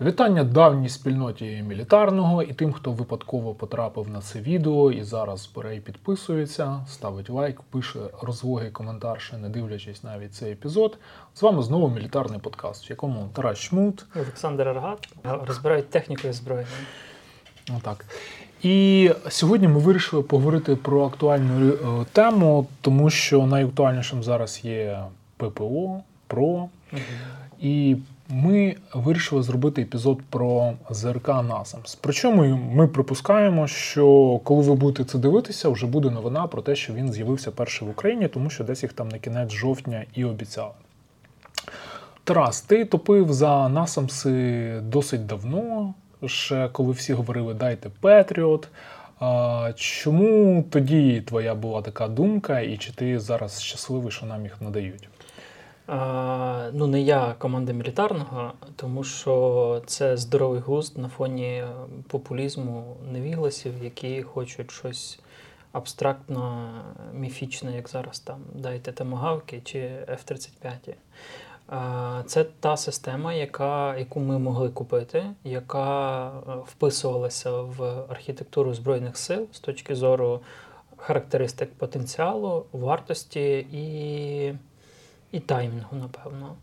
Вітання давній спільноті мілітарного і тим, хто випадково потрапив на це відео і зараз бере і підписується, ставить лайк, пише розлогий коментар, ще не дивлячись навіть цей епізод. З вами знову мілітарний подкаст, в якому Тарас Шмут. Олександр Аргат розбирають техніку і зброю. Отак. І сьогодні ми вирішили поговорити про актуальну е, тему, тому що найактуальнішим зараз є ППО, ПРО. Угу. І ми вирішили зробити епізод про ЗРК Насамс. Причому ми припускаємо, що коли ви будете це дивитися, вже буде новина про те, що він з'явився перший в Україні, тому що десь їх там на кінець жовтня і обіцяли. Тарас, ти топив за Насамси досить давно, ще коли всі говорили Дайте Петріот. Чому тоді твоя була така думка, і чи ти зараз щасливий, що нам їх надають? Ну, не я команда мілітарного, тому що це здоровий густ на фоні популізму невігласів, які хочуть щось абстрактно міфічне, як зараз там дайте тамагавки чи F-35. Це та система, яка, яку ми могли купити, яка е, вписувалася в архітектуру Збройних сил з точки зору характеристик потенціалу, вартості і і таймінгу, напевно.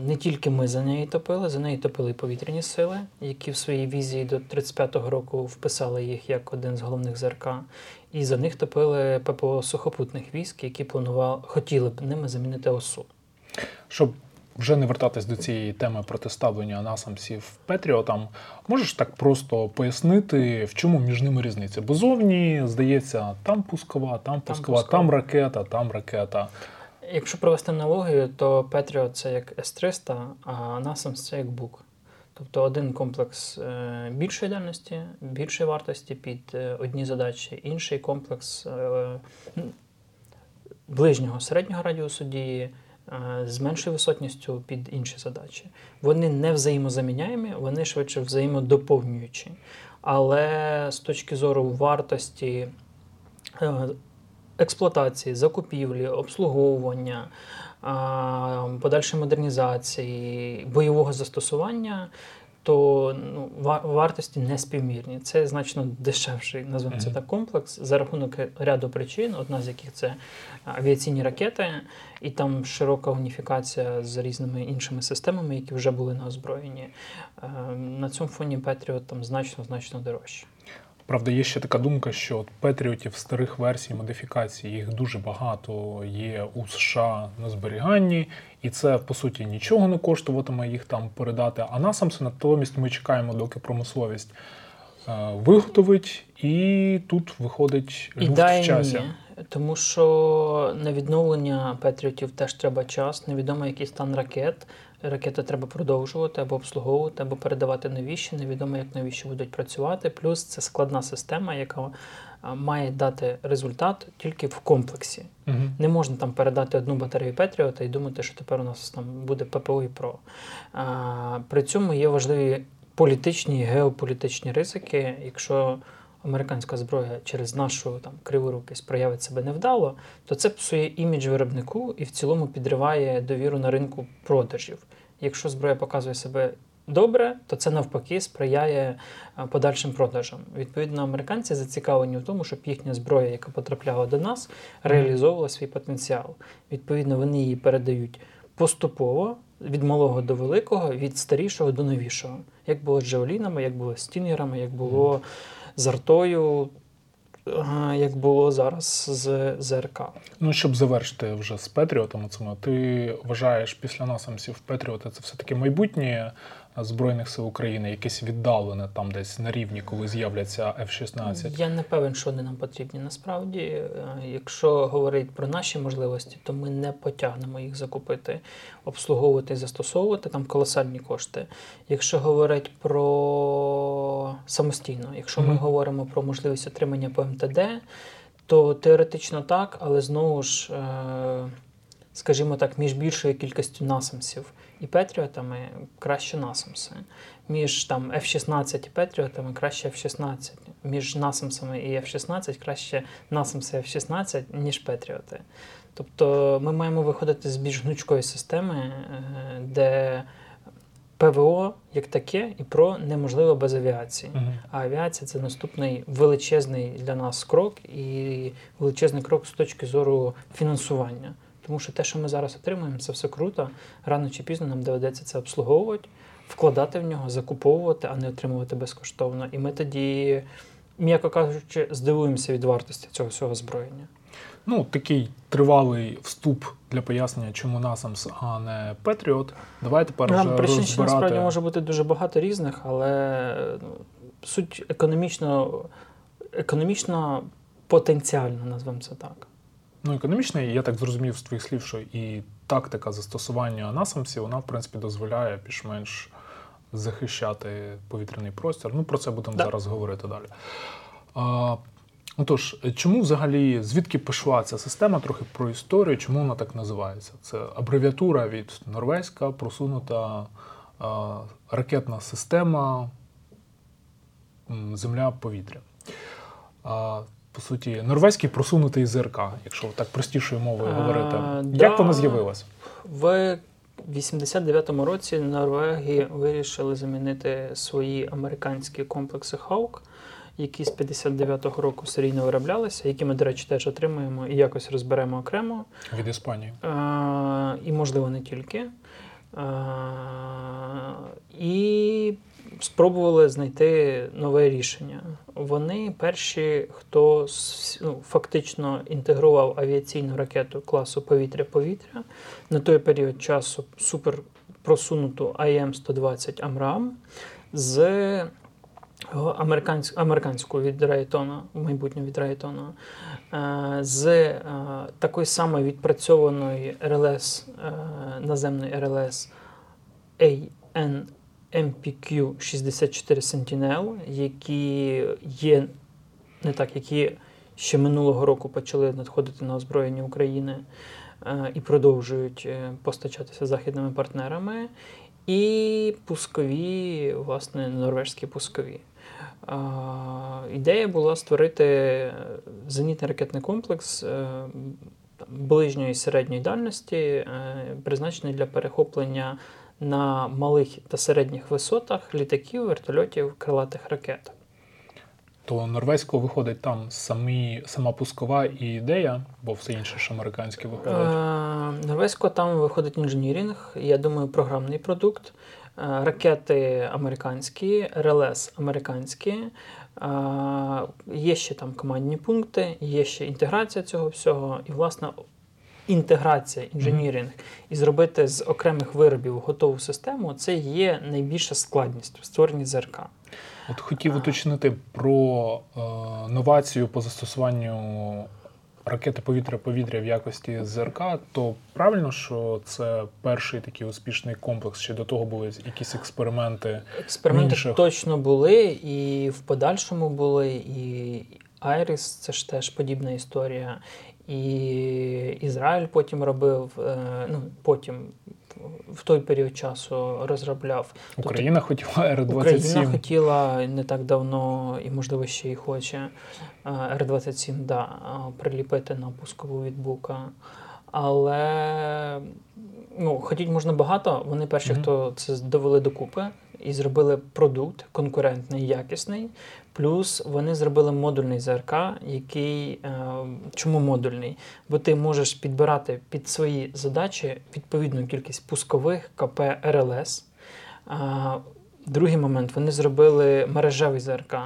Не тільки ми за неї топили, за неї топили і повітряні сили, які в своїй візії до 35-го року вписали їх як один з головних ЗРК. І за них топили ППО сухопутних військ, які планували, хотіли б ними замінити ОСУ. Щоб вже не вертатись до цієї теми протиставлення насамсів Петріотам, можеш так просто пояснити, в чому між ними різниця? Бо зовні, здається, там пускова, там пускова, там, там ракета, там ракета. Якщо провести аналогію, то Patriot це як S300, а NASAMS це як Бук. Тобто один комплекс е, більшої дальності, більшої вартості під е, одні задачі, інший комплекс е, ближнього середнього радіусу дії з меншою висотністю під інші задачі. Вони не взаємозаміняємі, вони швидше взаємодоповнюючі. Але з точки зору вартості експлуатації, закупівлі, обслуговування, подальшої модернізації, бойового застосування, то ну, вартості не співмірні. Це значно дешевший, назвемо це так, комплекс за рахунок ряду причин, одна з яких це авіаційні ракети, і там широка уніфікація з різними іншими системами, які вже були на озброєнні. Ем, на цьому фоні Patriot там значно значно дорожче. Правда, є ще така думка, що от Петріотів старих версій модифікацій їх дуже багато є у США на зберіганні, і це по суті нічого не коштуватиме їх там передати. А насамсе натомість ми чекаємо, доки промисловість е, виготовить, і тут виходить люфт в часі. Тому що на відновлення Петріотів теж треба час, невідомо який стан ракет. Ракети треба продовжувати або обслуговувати, або передавати новіші. Невідомо, як новіші будуть працювати. Плюс це складна система, яка має дати результат тільки в комплексі. Угу. Не можна там передати одну батарею Петріота і думати, що тепер у нас там буде ППО і ПРО. А, При цьому є важливі політичні і геополітичні ризики. Якщо американська зброя через нашу там криворукість проявить себе невдало, то це псує імідж виробнику і в цілому підриває довіру на ринку продажів. Якщо зброя показує себе добре, то це навпаки сприяє подальшим продажам. Відповідно, американці зацікавлені в тому, щоб їхня зброя, яка потрапляла до нас, реалізовувала свій потенціал. Відповідно, вони її передають поступово. Від малого до великого, від старішого до новішого, як було з Джавелінами, як було з Стінгерами, як було з артою, як було зараз з ЗРК. Ну, щоб завершити вже з Петріотами, ти вважаєш після насамсів Петріота це все-таки майбутнє Збройних сил України, якесь віддалене там десь на рівні, коли з'являться F-16? Я не певен, що вони нам потрібні. Насправді, е, якщо говорити про наші можливості, то ми не потягнемо їх закупити, обслуговувати і застосовувати там колосальні кошти. Якщо говорити про самостійно, якщо mm-hmm. ми говоримо про можливість отримання по МТД, то теоретично так, але знову ж, е, скажімо так, між більшою кількістю насамсів і Петріотами краще насамси. Між там F-16 і Петріотами краще F-16. Між насамсами і F-16 краще насамси F-16, ніж Петріоти. Тобто ми маємо виходити з більш гнучкої системи, е, де ПВО як таке і про неможливо без авіації. Мгм. А авіація це наступний величезний для нас крок і величезний крок з точки зору фінансування. Тому що те, що ми зараз отримуємо, це все круто. Рано чи пізно нам доведеться це обслуговувати, вкладати в нього, закуповувати, а не отримувати безкоштовно. І ми тоді, м'яко кажучи, здивуємося від вартості цього всього озброєння. Ну, такий тривалий вступ для пояснення, чому NASAMS, а не Patriot. Давай тепер вже Нам причин ще насправді може бути дуже багато різних, але ну, суть економічно, економічно потенціальна, назвемо це так. Ну, економічний, я так зрозумів з твоїх слів, що і тактика застосування насамсів, вона, в принципі, дозволяє більш-менш захищати повітряний простір. Ну, про це будемо Да. зараз говорити далі. А, отож, чому взагалі, звідки пішла ця система, трохи про історію, чому вона так називається? Це абревіатура від норвезька просунута а, ракетна система Земля-повітря. А, по суті, норвезький просунутий ЗРК, якщо так простішою мовою А, говорити. да. Як воно з'явилось? В 89-му році Норвегії вирішили замінити свої американські комплекси Hawk, які з 59-го року серійно вироблялися, які ми, до речі, теж отримуємо і якось розберемо окремо. Від Іспанії. Е, і, можливо, не тільки. І спробували знайти нове рішення. Вони перші, хто ну, фактично інтегрував авіаційну ракету класу повітря-повітря на той період часу супер просунуту AIM-120 AMRAAM з американсь, американського від Райтона, в майбутньому від Райтона, е, з е, такої самої відпрацьованої РЛС, е, наземної РЛС ANMPQ 64 Sentinel, які є не так, які ще минулого року почали надходити на озброєння України і продовжують постачатися західними партнерами. І пускові, власне, норвежські пускові. Ідея була створити зенітний ракетний комплекс е, ближньої і середньої дальності, е, призначений для перехоплення на малих та середніх висотах літаків, вертольотів, крилатих ракет. То норвезького виходить там самі, сама пускова і ідея, бо все інше ж американське виходить. Е, Норвезько там виходить інженіринг, я думаю, програмний продукт. Е, Ракети американські, РЛС американські. Е, Є ще там командні пункти, є ще інтеграція цього всього. І, власне, інтеграція, інженіринг і зробити з окремих виробів готову систему це є найбільша складність в створенні ЗРК. От хотів уточнити про е, новацію по застосуванню ракети повітря-повітря в якості ЗРК, то правильно, що це перший такий успішний комплекс, чи до того були якісь експерименти? Експерименти інших. точно були, і в подальшому були, і Айріс це ж теж подібна історія. І Ізраїль потім робив, е, ну потім в той період часу розробляв. Україна Україна хотіла Р-27. Україна хотіла не так давно, і можливо ще й хоче е, Р-27 да, е, приліпити на пускову від Бука. Але ну, хотіть можна багато. Вони перші, Мгм. хто це довели докупи і зробили продукт конкурентний, якісний. Плюс вони зробили модульний ЗРК, який е, чому модульний? Бо ти можеш підбирати під свої задачі відповідну кількість пускових КП РЛС. Другий момент вони зробили мережевий ЗРК,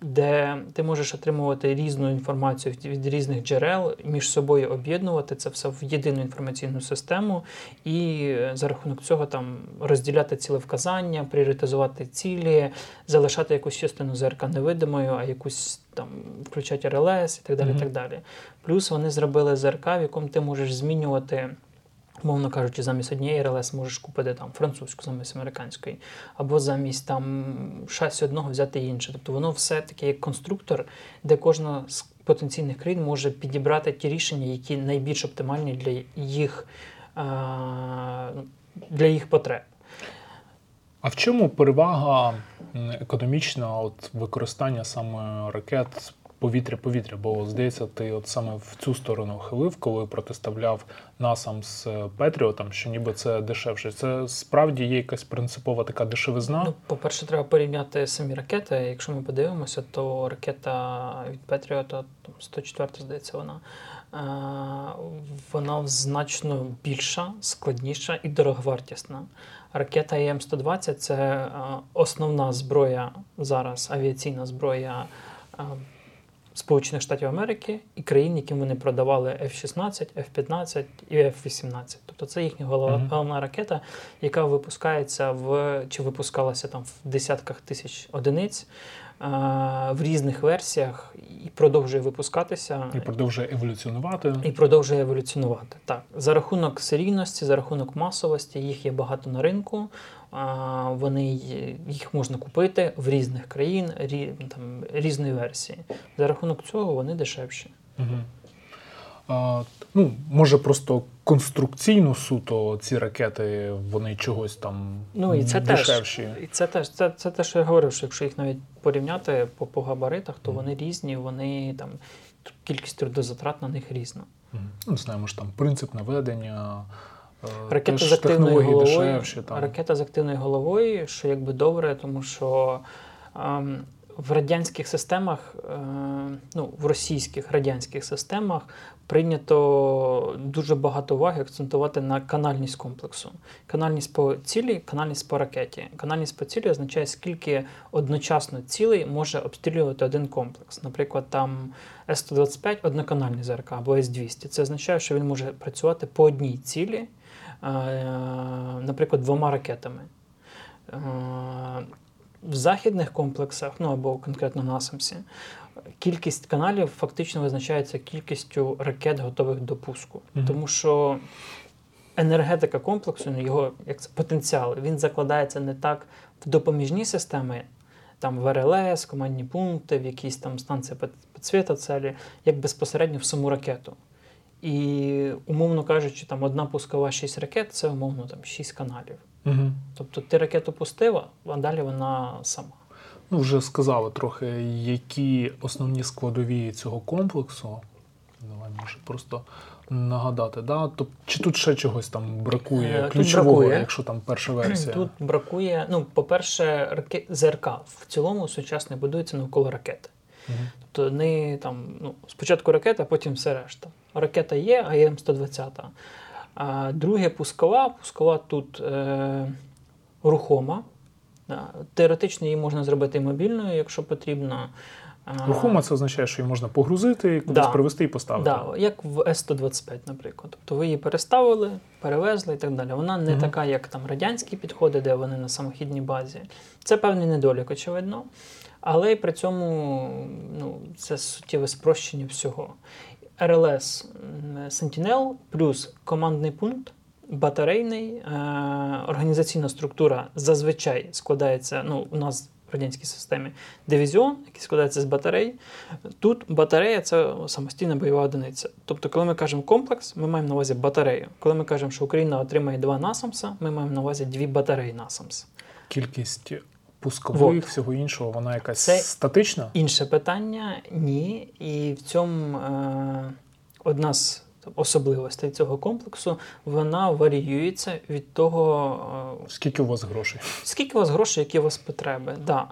де ти можеш отримувати різну інформацію від- різних джерел, між собою об'єднувати це все в єдину інформаційну систему, і е, за рахунок цього там розділяти цілевказання, пріоритизувати цілі, залишати якусь частину ЗРК невидимою, а якусь там включати РЛС і так далі. І так далі. Плюс вони зробили ЗРК, в якому ти можеш змінювати. Мовно кажучи, замість однієї РЛС можеш купити там французьку замість американської, або замість там шасі одного взяти інше. Тобто воно все таке як конструктор, де кожна з потенційних країн може підібрати ті рішення, які найбільш оптимальні для їх, е, для їх потреб. А в чому перевага економічна от використання саме ракет повітря-повітря, бо здається, ти от саме в цю сторону хилив, коли протиставляв насам з Петріотом, що ніби це дешевше. Це справді є якась принципова така дешевизна. Ну, по-перше, треба порівняти самі ракети. Якщо ми подивимося, то ракета від Петріота 104, здається, вона. Вона значно більша, складніша і дороговартісна. Ракета ЕМ-120 це основна зброя зараз, авіаційна зброя Сполучених Штатів Америки і країн, яким вони продавали F-16, F-15 і F-18. Тобто це їхня головна, головна ракета, яка випускається в чи випускалася там в десятках тисяч одиниць в різних версіях і продовжує випускатися. І продовжує еволюціонувати. І продовжує еволюціонувати. Так. За рахунок серійності, за рахунок масовості, їх є багато на ринку. Вони їх можна купити в різних країн, там, різної версії. За рахунок цього вони дешевші. Угу. А, ну, Може, просто конструкційно суто ці ракети вони чогось там ну, і це дешевші. Теж, і це теж це, це те, що я говорив, що якщо їх навіть порівняти по по габаритах, то вони різні, вони там кількість трудозатрат на них різна. Ну, Не знаю, може там принцип наведення. Е, ракета з активною головою, дешевші, там. ракета з активною головою, що якби добре, тому що ем, в радянських системах, е, ну, в російських радянських системах прийнято дуже багато уваги акцентувати на канальність комплексу. Канальність по цілі, канальність по ракеті. Канальність по цілі означає, скільки одночасно цілей може обстрілювати один комплекс. Наприклад, там С-125 одноканальний ЗРК або С-200. Це означає, що він може працювати по одній цілі, наприклад, двома ракетами. Е, в західних комплексах, ну або конкретно на Асамсі, кількість каналів фактично визначається кількістю ракет, готових до пуску. Mm-hmm. Тому що енергетика комплексу, ну, його як це потенціал, він закладається не так в допоміжні системи, там в РЛС, командні пункти, в якісь там станції підсвіта целі, як безпосередньо в саму ракету. І, умовно кажучи, там одна пускова 6 ракет це умовно там 6 каналів. Угу. Тобто ти ракету пустила, а далі вона сама. Ну, вже сказали трохи, які основні складові цього комплексу. Давай, може, просто нагадати. Да? Тобто, Чи тут ще чогось там бракує? Тут ключового, бракує. якщо там перша версія? Тут бракує, ну, по-перше, раке... ЗРК в цілому сучасний будується навколо ракети. Угу. Тобто не там, ну, спочатку ракета, а потім все решта. Ракета є, а є М120. А друге пускова. Пускова тут е, рухома. Теоретично її можна зробити мобільною, якщо потрібно. Рухома це означає, що її можна погрузити, кудись да, привезти і поставити. Да, як в С-125, наприклад. Тобто ви її переставили, перевезли і так далі. Вона не угу. така, як там радянські підходи, де вони на самохідній базі. Це певний недолік, очевидно. Але при цьому ну, це суттєве спрощення всього. RLS Sentinel плюс командний пункт, батарейний, е, організаційна структура зазвичай складається. ну, У нас в радянській системі дивізіон, який складається з батарей. Тут батарея це самостійна бойова одиниця. Тобто, коли ми кажемо комплекс, ми маємо на увазі батарею. Коли ми кажемо, що Україна отримає два насамса, ми маємо на увазі дві батареї насамс. Кількість пускових, вот. всього іншого, вона якась Це статична? Інше питання ні. І в цьому е, одна з особливостей цього комплексу вона варіюється від того, е, скільки у вас грошей. Скільки у вас грошей, які у вас потреби. Да.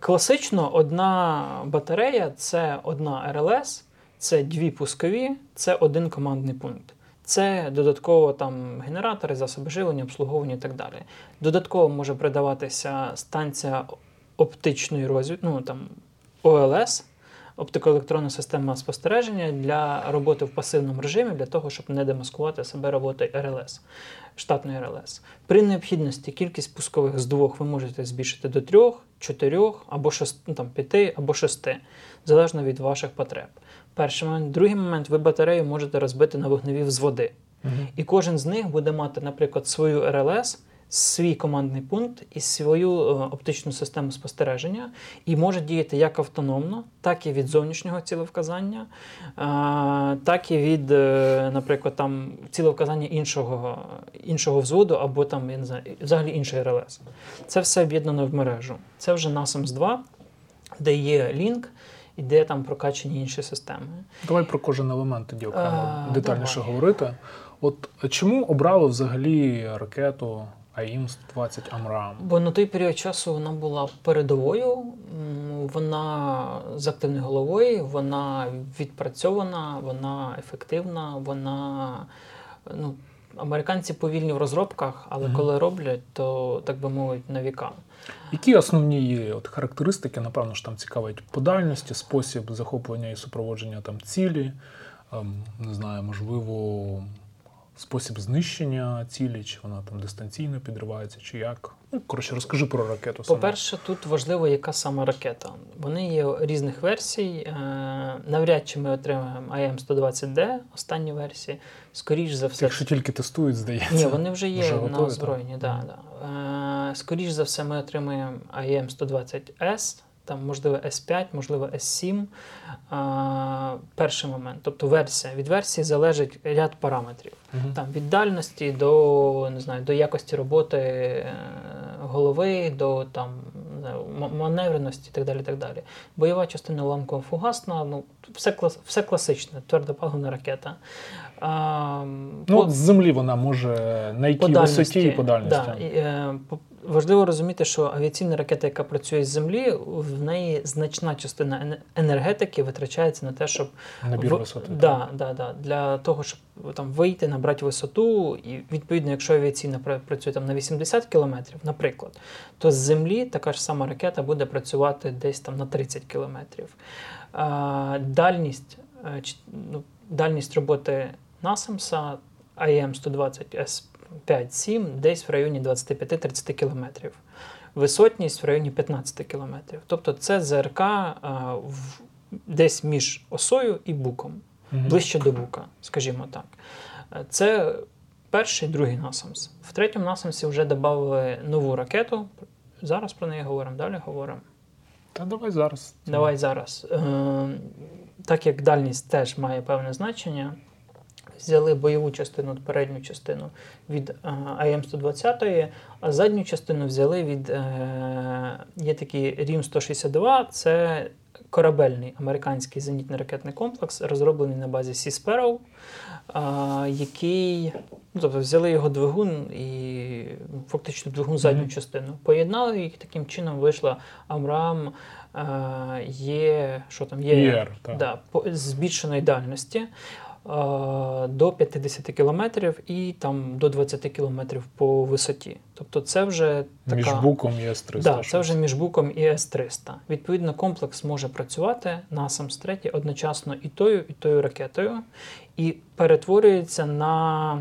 Класично одна батарея це одна РЛС, це дві пускові, це один командний пункт. Це додатково там генератори, засоби живлення, обслуговування і так далі. Додатково може придаватися станція оптичної розвідки, ну там ОЛС, оптико-електронна система спостереження для роботи в пасивному режимі, для того, щоб не демаскувати себе роботою РЛС, штатної РЛС. При необхідності кількість пускових з двох ви можете збільшити до трьох, чотирьох або шести, ну, там, п'яти або шести, залежно від ваших потреб. Перший момент. Другий момент, ви батарею можете розбити на вогневі взводи. Угу. І кожен з них буде мати, наприклад, свою РЛС, свій командний пункт і свою е, оптичну систему спостереження, і може діяти як автономно, так і від зовнішнього цілевказання, е, так і від, е, наприклад, там цілевказання іншого іншого взводу або там, я не знаю, взагалі іншої РЛС. Це все об'єднано в мережу. Це вже NASAMS 2, де є лінк і де там прокачені інші системи. Давай про кожен елемент тоді окремо А, детальніше давай. говорити. От чому обрали взагалі ракету AIM-120 AMRAAM? Бо на той період часу вона була передовою, вона з активною головою, вона відпрацьована, вона ефективна, вона. Ну, американці повільні в розробках, але Мгм. коли роблять, то так би мовити, на віка. Які основні її от характеристики, напевно ж там цікавить по дальності, спосіб захоплення і супроводження там цілі, ем, не знаю, можливо, спосіб знищення цілі, чи вона там дистанційно підривається, чи як. Ну, коротше, розкажи про ракету. По-перше, тут важливо, яка саме ракета. Вони є різних версій. Е, Навряд чи ми отримаємо АМ-120D, останні версії. Скоріш за все, Якщо тільки тестують, здається. Ні, вони вже є Вже на готові, так? озброєнні. Да, да. Е, скоріш за все, ми отримаємо АЕМ-120С, там, можливо, С5, можливо, С7. Е, перший момент. Тобто версія. Від версії залежить ряд параметрів. Мгм. Там, від дальності до, не знаю, до якості роботи е, голови, до там, маневреності і так далі. так далі. Бойова частина ламкова фугасна, ну, все, клас, все класичне, твердопаливна ракета. А, Ну, по- з землі вона може на якій висоті і по дальності. Да, і, е, по- важливо розуміти, що авіаційна ракета, яка працює з землі, в неї значна частина енергетики витрачається на те, щоб Набір в- висоти. Да, да, да, для того, щоб там вийти, набрати висоту, і відповідно, якщо авіаційна пра- працює там на 80 кілометрів, наприклад, то з землі така ж сама ракета буде працювати десь там на 30 кілометрів. Дальність, е, ну, дальність роботи Насамса АЕМ-120 С5-7 десь в районі 25-30 кілометрів. Висотність в районі 15 кілометрів. Тобто це ЗРК а, в, десь між осою і буком, Мгм. ближче до бука, скажімо так. Е, Це перший, другий насамс. В третьому насамсі вже додали нову ракету. Зараз про неї говоримо, далі говоримо. Та давай зараз. Давай зараз. Е, так як дальність теж має певне значення, взяли бойову частину, передню частину від е, АМ-120, а задню частину взяли від е, є такий Рім-162, це корабельний американський зенітний ракетний комплекс, розроблений на базі Sea Sparrow, е, який ну, тобто взяли його двигун і фактично двигун задню Мгм. частину. Поєднали їх таким чином вийшла Амрам є що там є ЄР, да, збільшеної дальності до 50 кілометрів і там до 20 кілометрів по висоті. Тобто це вже така Між буком і С-300. Да, це вже між буком і С-300. Відповідно, комплекс може працювати на Самстреті одночасно і тою, і тою ракетою, і перетворюється на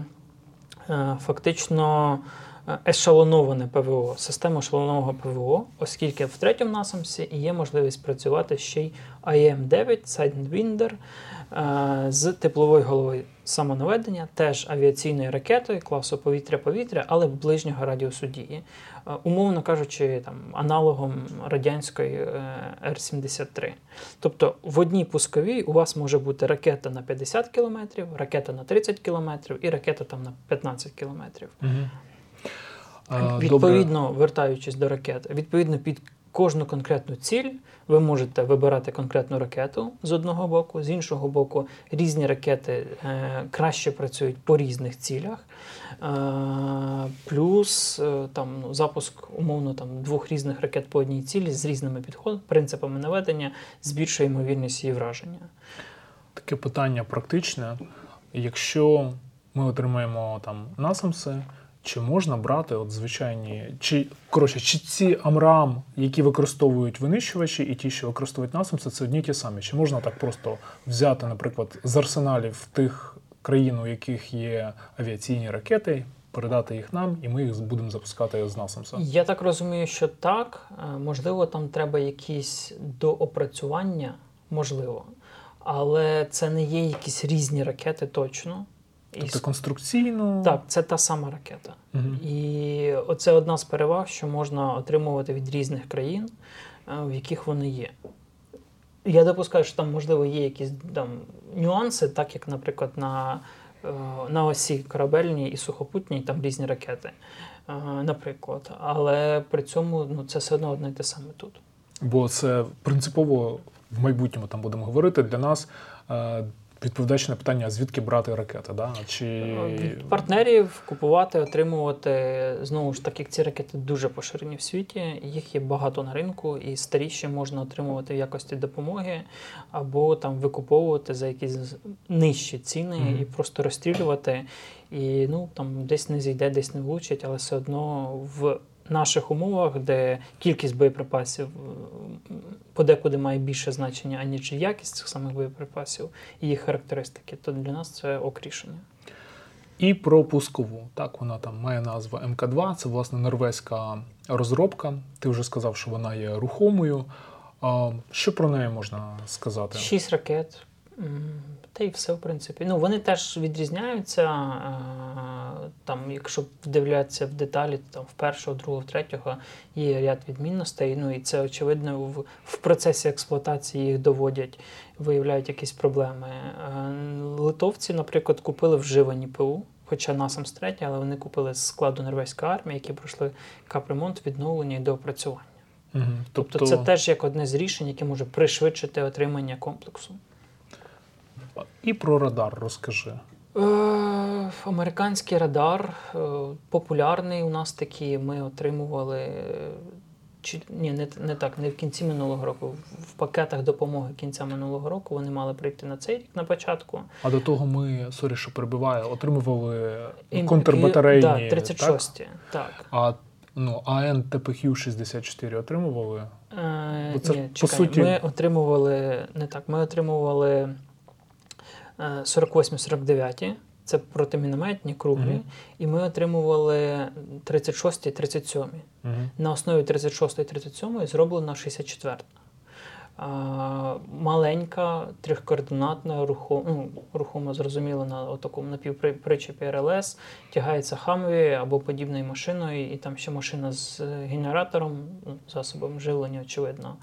е, фактично е, ешелоноване ПВО, систему ешелонованого ПВО, оскільки в третьому насамсі є можливість працювати ще й АЕМ-9 Sidewinder е, з тепловою головою самонаведення, теж авіаційною ракетою класу повітря-повітря, але ближнього радіусу дії. Е, Умовно кажучи, там аналогом радянської е, Р-73. Тобто в одній пусковій у вас може бути ракета на 50 км, ракета на 30 км і ракета там на 15 км. Мгм. Добре. Відповідно, вертаючись до ракет, відповідно під кожну конкретну ціль ви можете вибирати конкретну ракету з одного боку, з іншого боку, різні ракети е, краще працюють по різних цілях. Е, плюс е, там ну, запуск умовно там двох різних ракет по одній цілі з різними підходами, принципами наведення збільшує ймовірність її враження. Таке питання практичне. Якщо ми отримаємо там насамси, чи можна брати от звичайні, чи коротше, чи ці амрам, які використовують винищувачі, і ті, що використовують насамси, це одні ті самі? Чи можна так просто взяти, наприклад, з арсеналів тих країн, у яких є авіаційні ракети, передати їх нам, і ми їх будемо запускати з насамса? Я так розумію, що так. Е, Можливо, там треба якісь доопрацювання, можливо. Але це не є якісь різні ракети точно. І Тобто конструкційно. Так, це та сама ракета. Мгм. І оце одна з переваг, що можна отримувати від різних країн, е, в яких вони є. Я допускаю, що там, можливо, є якісь там нюанси, так як, наприклад, на, е, на осі корабельній і сухопутній там різні ракети, е, наприклад. Але при цьому ну, це все одно одне й те саме тут. Бо це принципово в майбутньому там будемо говорити, для нас е, відповідач на питання, звідки брати ракети. Да? Чи... Від партнерів купувати, отримувати знову ж так, як ці ракети дуже поширені в світі. Їх є багато на ринку, і старіші можна отримувати в якості допомоги, або там викуповувати за якісь нижчі ціни Мгм. і просто розстрілювати. І ну там десь не зійде, десь не влучить, але все одно в наших умовах, де кількість боєприпасів подекуди має більше значення, аніж якість цих самих боєприпасів і їх характеристики, то для нас це ок рішення. І про пускову. Так, вона там має назву МК2, це власне норвезька розробка. Ти вже сказав, що вона є рухомою. Що про неї можна сказати? Шість ракет. Та й все, в принципі. Ну, вони теж відрізняються. е, Там, якщо вдивлятися в деталі, то там в першого, другого, в третього є ряд відмінностей. Ну і це очевидно в, в процесі експлуатації їх доводять, виявляють якісь проблеми. Е, Литовці, наприклад, купили вживані ПУ, хоча насам з третя, але вони купили з складу норвезької армії, які пройшли капремонт, відновлення і доопрацювання. Мгм. Тобто, це теж як одне з рішень, яке може пришвидшити отримання комплексу. І про радар розкажи. Е, американський радар е, популярний у нас такий. Ми отримували. Чи ні, не, не так, не в кінці минулого року. В- пакетах допомоги кінця минулого року вони мали прийти на цей рік на початку. А до того ми, sorry, що перебиваю, отримували І- контрбатарейні. Да, так? 36. Так. А ну, АН ТПХ 64 отримували? Е, Бо це, ні, по чекай, суті- Ми отримували не так. Ми отримували 48-49. Це протимінометні круглі, Мгм. і ми отримували 36 37 37. Угу. На основі 36 і 37 зроблена 64. А, маленька, трьохкоординатна, рухома, ну, рухома зрозуміло, на такому напівпричепі РЛС, тягається хамві або подібною машиною, і там ще машина з генератором, ну, засобом живлення, очевидно.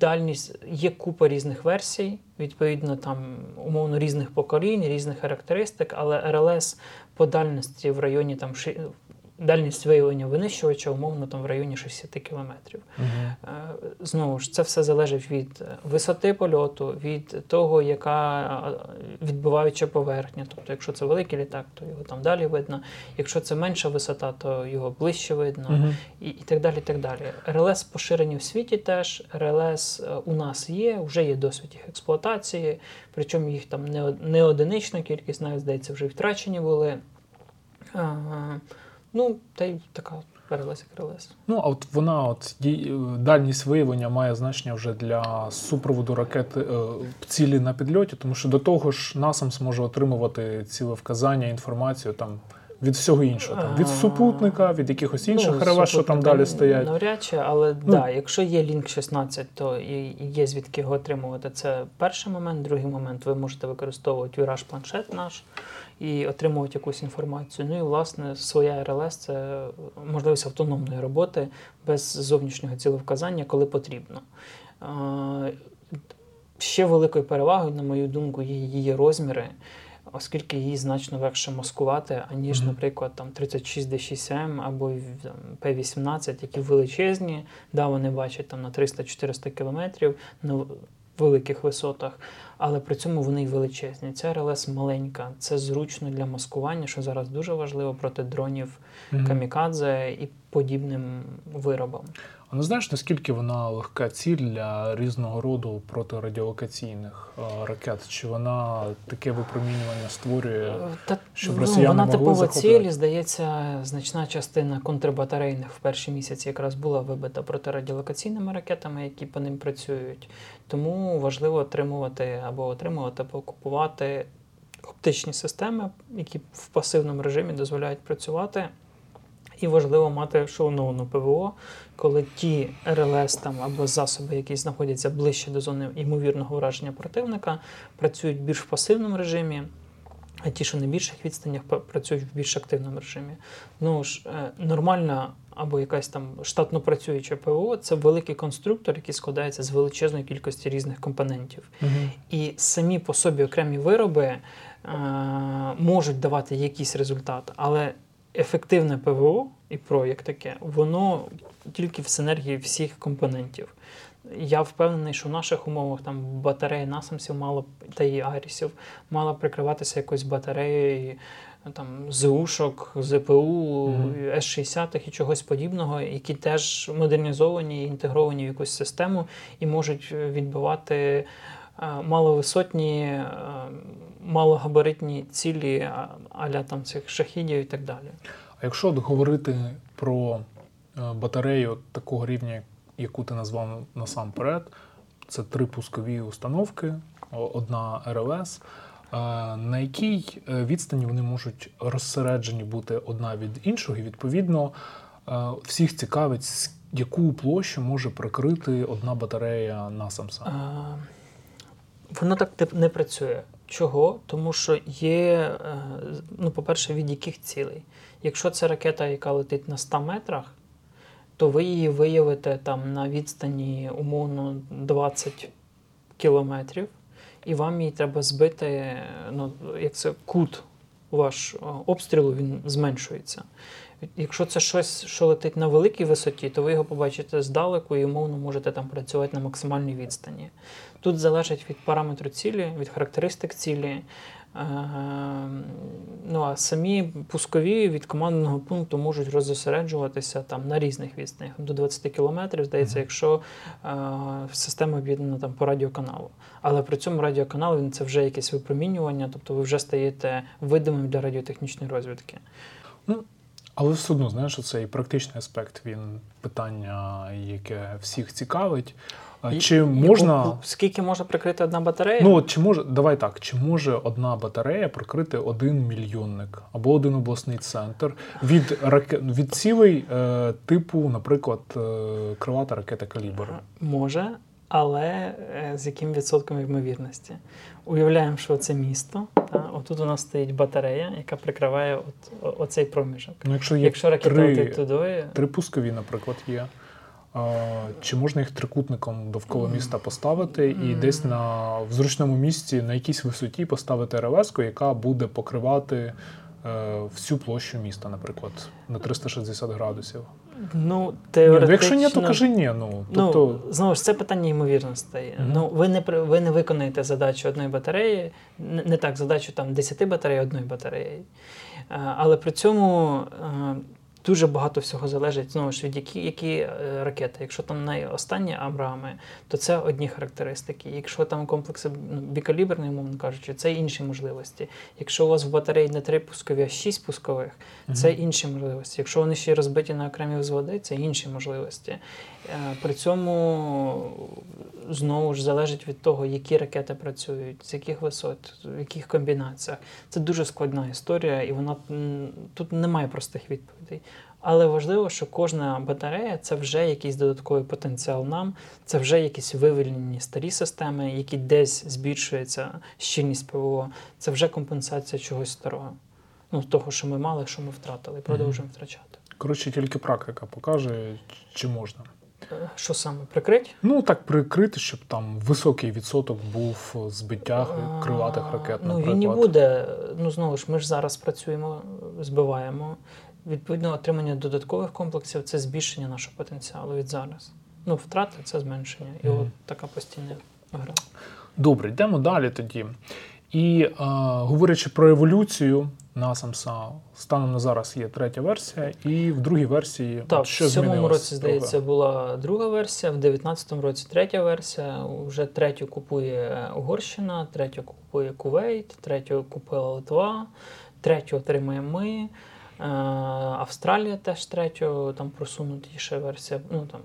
Дальність є купа різних версій, відповідно, там умовно різних поколінь, різних характеристик, але РЛС по дальності в районі там дальність виявлення винищувача умовно там в районі 60 кілометрів. Угу. Знову ж це все залежить від висоти польоту, від того, яка е, відбиваюча поверхня. Тобто, якщо це великий літак, то його там далі видно. Якщо це менша висота, то його ближче видно, Угу. і, і так далі. і так далі. РЛС поширені в світі теж. РЛС е, у нас є, вже є досвід їх експлуатації, причому їх там не, одинична кількість, навіть здається, вже втрачені були. Е, Ну, та й така РЛС як РЛС. Ну, а от вона, от е, дальність виявлення має значення вже для супроводу ракети е, цілі на підльоті, тому що до того ж НАСАМС може отримувати ціле вказання, інформацію там від всього іншого. Там, від супутника, від якихось інших Ну, що там далі стоять. Навряд чи, але Ну. да, якщо є Link 16, то є звідки його отримувати. Це перший момент. Другий момент ви можете використовувати Virage планшет наш і отримувати якусь інформацію. Ну і власне своя РЛС це можливість автономної роботи без зовнішнього цілевказання, коли потрібно. Ще великою перевагою, на мою думку, є її розміри, оскільки її значно легше маскувати, аніж, наприклад, там 36 D6M або там, P18, які величезні, да, вони бачать там на 300-400 кілометрів на великих висотах, але при цьому вони й величезні. Ця РЛС маленька, це зручно для маскування, що зараз дуже важливо проти дронів Мгм. камікадзе і подібним виробам. А не знаєш, наскільки вона легка ціль для різного роду протирадіолокаційних е, ракет? Чи вона таке випромінювання створює? Та, щоб ну, росіяни вона могли типова захоплювати? ціль, здається, значна частина контрбатарейних в перші місяці якраз була вибита протирадіолокаційними ракетами, які по ним працюють. Тому важливо отримувати або отримувати, або купувати оптичні системи, які в пасивному режимі дозволяють працювати. І важливо мати шоуновану ПВО, коли ті РЛС там або засоби, які знаходяться ближче до зони ймовірного враження противника, працюють більш в пасивному режимі, а ті, що на більших відстанях, працюють в більш активному режимі. Ну ж, е, нормальна або якась там штатно працююча ПВО це великий конструктор, який складається з величезної кількості різних компонентів. Мгм. І самі по собі окремі вироби е, можуть давати якийсь результат, але ефективне ПВО і ПРО як таке, воно тільки в синергії всіх компонентів. Я впевнений, що в наших умовах там батарея насамсів мало та і Арісів мала прикриватися якоюсь батареєю там ЗУшок, ЗПУ, mm-hmm. С-60 і чогось подібного, які теж модернізовані, інтегровані в якусь систему і можуть відбивати е, маловисотні, е, малогабаритні цілі аля там цих шахідів і так далі. А якщо говорити про е, батарею такого рівня, яку ти назвав насамперед, це три пускові установки, одна РЛС. На якій е, відстані вони можуть розсереджені бути одна від іншого, і відповідно всіх цікавить, яку площу може прикрити одна батарея на насамса? Воно так не працює. Чого? Тому що є, е, ну, по-перше, від яких цілей. Якщо це ракета, яка летить на 100 метрах, то ви її виявите там на відстані умовно 20 кілометрів, і вам її треба збити, ну, як це кут ваш е, обстрілу, він зменшується. Якщо це щось, що летить на великій висоті, то ви його побачите здалеку і умовно можете там працювати на максимальній відстані. Тут залежить від параметру цілі, від характеристик цілі. Ем, ну а самі пускові від командного пункту можуть розосереджуватися там на різних відстанях до 20 кілометрів, здається, якщо е, система об'єднана там по радіоканалу. Але при цьому радіоканал він це вже якесь випромінювання, тобто ви вже стаєте видимим для радіотехнічної розвідки. Ну, але все одно, знаєш, цей практичний аспект він питання, яке всіх цікавить. Чи можна... Скільки може прикрити одна батарея? Ну, чи може, давай так, чи може одна батарея прикрити один мільйонник або один обласний центр від раке... від цілей е, типу, наприклад, е, крилата ракета Калібр? Може, але е, з яким відсотком ймовірності? Уявляємо, що це місто. Та? Отут у нас стоїть батарея, яка прикриває от, оцей проміжок. Ну, Якщо є якщо ракета туди... три пускові, наприклад, є. Чи можна їх трикутником довкола міста поставити і десь на в зручному місці на якійсь висоті поставити РЛС, яка буде покривати е, всю площу міста, наприклад, на 360 градусів? Ну, теоретично... Ні, якщо ні, то кажи ні. Ну, тобто... ну, Знову ж це питання ймовірностей. Mm-hmm. Ну, Ви не ви не виконаєте задачу одної батареї, не, так, задачу там 10 батарей одної батареї. Але при цьому е, Дуже багато всього залежить знову ж від які які е, ракети. Якщо там найостанні Абрами, то це одні характеристики. Якщо там комплекси ну, бікаліберний, умовно кажучи, це інші можливості. Якщо у вас в батареї не три пускові, а шість пускових, це інші можливості. Якщо вони ще розбиті на окремі взводи, це інші можливості. Е, при цьому знову ж залежить від того, які ракети працюють, з яких висот, в яких комбінаціях. Це дуже складна історія, і вона тут немає простих відповідей. Але важливо, що кожна батарея це вже якийсь додатковий потенціал нам, це вже якісь вивільнені старі системи, які десь збільшується щільність ПВО, це вже компенсація чогось старого. Ну, того, що ми мали, що ми втратили, і продовжуємо втрачати. Коротше, тільки практика покаже, чи можна. Е, що саме прикрити? Ну так прикрити, щоб там високий відсоток був збиття крилатих ракет. Ну він не буде. Ну знову ж ми ж зараз працюємо, збиваємо. Відповідно, отримання додаткових комплексів це збільшення нашого потенціалу від зараз. Ну, втрати це зменшення. І mm. от така постійна гра. Добре, йдемо далі тоді. І е, говорячи про еволюцію насамса, станом на зараз є третя версія, і в другій версії так, що в сьомому році, здається, була друга версія, в 19-му році третя версія. Вже третю купує Угорщина, третю купує Кувейт, третю купила Литва, третю отримаємо ми. Е, Австралія теж третю, там просунутіша версія. Ну, там,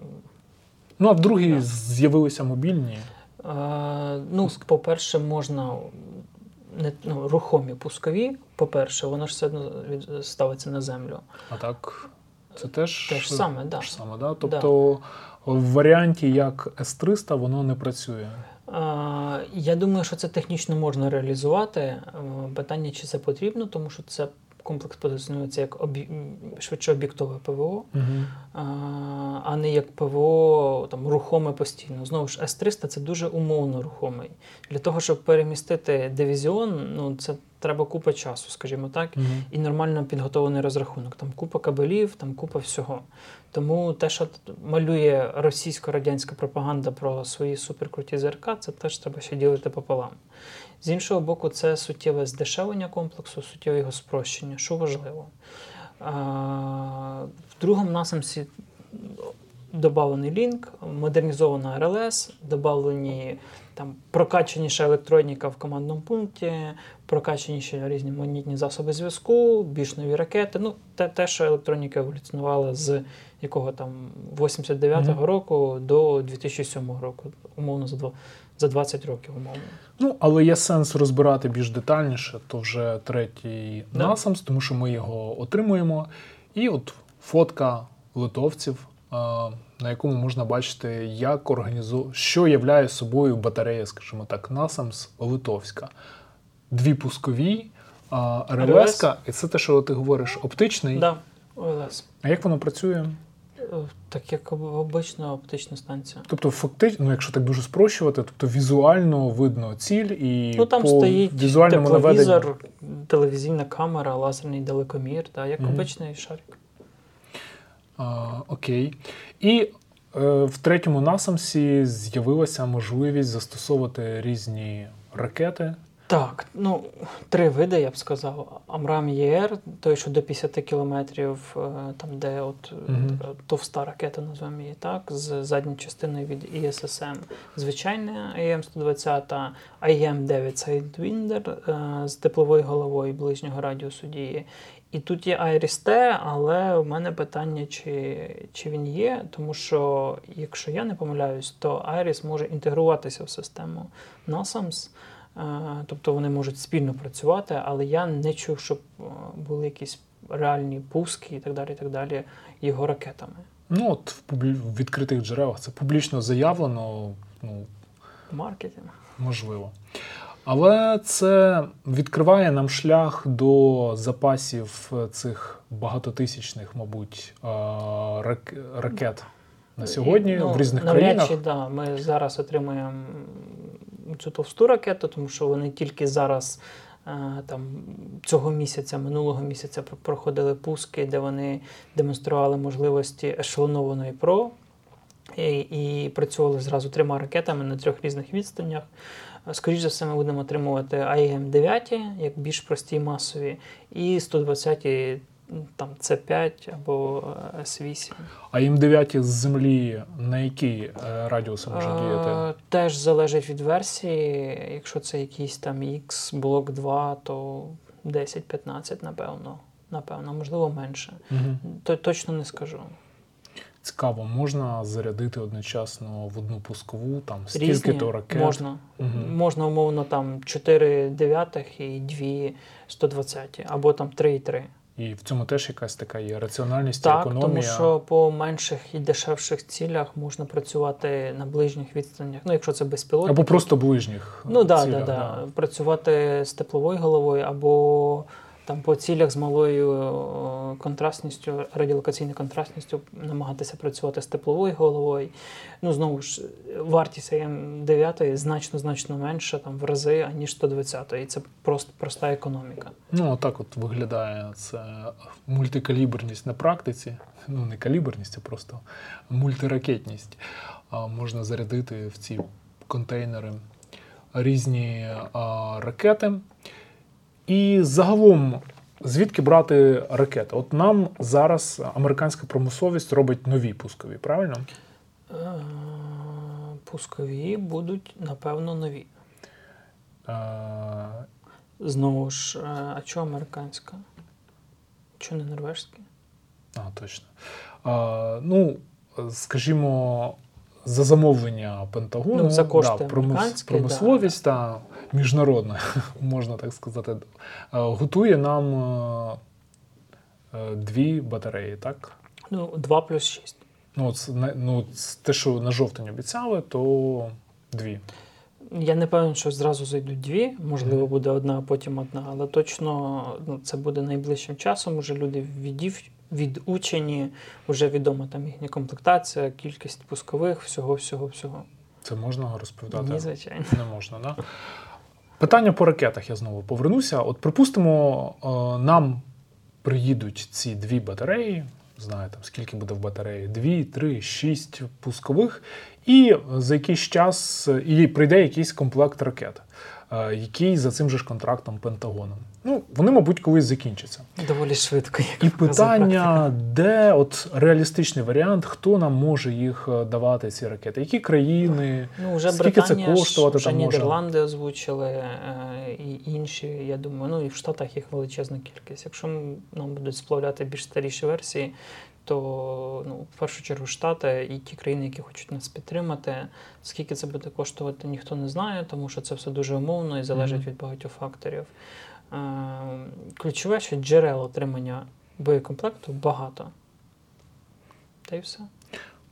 ну а в другій з'явилися мобільні. Е, ну, По-перше, можна не, ну, рухомі пускові, по-перше, воно ж все одно ставиться на землю. А так, це теж Теж саме, да. саме, да? Тобто да. в варіанті як С-300 воно не працює. Я думаю, що це технічно можна реалізувати. Питання, чи це потрібно, тому що це комплекс позиціонується як об'є- швидше об'єктове ПВО, Угу. а, а не як ПВО там, рухоме постійно. Знову ж, С-300 це дуже умовно рухомий. Для того, щоб перемістити дивізіон, ну, це треба купа часу, скажімо так, Угу. і нормально підготовлений розрахунок. Там купа кабелів, там купа всього. Тому те, що малює російсько-радянська пропаганда про свої суперкруті ЗРК, це теж треба ще ділити пополам. З іншого боку, це суттєве здешевлення комплексу, суттєве його спрощення, що важливо. А, в другому насамсі додавлений лінк, модернізована РЛС, додавлені там прокачаніша електроніка в командному пункті, прокачаніші різні монітні засоби зв'язку, більш нові ракети. Ну, те, те, що електроніка еволюціонувала з якого там 89-го Мгм. року до 2007 року, умовно за, два, за 20 років, умовно. Ну, але є сенс розбирати більш детальніше, то вже третій Да. насамс, тому що ми його отримуємо. І от фотка литовців, на якому можна бачити, як організу... що являє собою батарея, скажімо так, насамс литовська. Дві пускові, РЛС, і це те, що ти говориш, оптичний. Да, ОЛС. А як воно працює? Е, Так як обична оптична станція. Тобто, фактично, ну, якщо так дуже спрощувати, тобто візуально видно ціль і Ну там по стоїть візуальному наведенню. телевізійна камера, лазерний далекомір, та, як Мгм. обичний шарик. А, окей. І е, в третьому насамсі з'явилася можливість застосовувати різні ракети. Так, ну три види, я б сказав. AMRAAM ER, той, що до 50 кілометрів, е, там де от така товста ракета, називаємо її так, з задньою частиною від ESSM. Звичайна AIM-120, AIM-9 Sidewinder е, з тепловою головою ближнього радіусу дії. І тут є T, але в мене питання, чи, чи він є, тому що, якщо я не помиляюсь, то Iris може інтегруватися в систему NASAMS. Е, Тобто вони можуть спільно працювати, але я не чув, щоб е, були якісь реальні пуски і так далі, і так далі його ракетами. Ну, от в, публі... в відкритих джерелах це публічно заявлено, ну, В маркеті. можливо. Але це відкриває нам шлях до запасів цих багатотисячних, мабуть, рак... ракет на сьогодні Ну, в різних навряд країнах. Чи, да, ми зараз отримуємо цю товсту ракету, тому що вони тільки зараз. е, Там цього місяця, минулого місяця проходили пуски, де вони демонстрували можливості ешелонованої ПРО і, і працювали зразу трьома ракетами на трьох різних відстанях. Скоріше за все, ми будемо отримувати AIM-9, як більш прості масові, і 120 м, там С5 або е, С8. А їм 9 з землі на які е, радіуси діяти? Е, Теж залежить від версії. Якщо це якийсь там X блок 2, то 10-15, напевно. Напевно, можливо, менше. То точно не скажу. Цікаво, можна зарядити одночасно в одну пускову, там стільки-то ракет. можна. Мгм. Можна, умовно, там 4 дев'ятих і 2 120, або там 3 і 3. І в цьому теж якась така є раціональність, Так, економія. тому що по менших і дешевших цілях можна працювати на ближніх відстанях. Ну, якщо це безпілотник. Або просто ближніх. Ну да, цілях, да, да. Працювати з тепловою головою або там по цілях з малою е, контрастністю, радіолокаційною контрастністю намагатися працювати з тепловою головою. Ну, знову ж, вартість АМ9 значно значно менша там в рази, аніж 120 і це просто проста економіка. Ну, отак от виглядає це мультикаліберність на практиці. Ну, не каліберність, а просто мультиракетність. Можна зарядити в ці контейнери різні а, ракети. І загалом, звідки брати ракети? От нам зараз американська промисловість робить нові пускові, правильно? Е, Пускові будуть, напевно, нові. Е, Знову ж, е, а чого американська? Чого не норвежська? А, точно. А, ну, скажімо, за замовлення Пентагону, Ну, за кошти да, промис- промисловість та міжнародна, можна так сказати, е, готує нам е, е, дві батареї, так? Ну, 2 плюс 6. Ну, не- ну, те, що на жовтень обіцяли, то дві. Я не певен, що зразу зайдуть дві, можливо, буде одна, а потім одна, але точно ну, це буде найближчим часом. Уже люди відів, відучені, вже відома там їхня комплектація, кількість пускових, всього, всього, всього. Це можна розповідати? Ні, звичайно. Не можна, да? Питання по ракетах я знову повернуся. От, припустимо, е, нам приїдуть ці дві батареї. Знаю, там, скільки буде в батареї? Дві, три, шість пускових, і за якийсь час і прийде якийсь комплект ракет, який за цим же ж контрактом Пентагоном. Ну, вони, мабуть, колись закінчаться. Доволі швидко. Як І питання, практика. де от реалістичний варіант, хто нам може їх е, давати, ці ракети? Які країни? Ну, вже Скільки це коштувати вже там може? Нідерланди озвучили е, і інші, я думаю, ну і в Штатах їх величезна кількість. Якщо нам будуть сплавляти більш старіші версії, то ну, в першу чергу Штати і ті країни, які хочуть нас підтримати. Скільки це буде коштувати, ніхто не знає, тому що це все дуже умовно і залежить Мгм. від багатьох факторів. Е, ключове, що джерел отримання боєкомплекту багато. Та й все.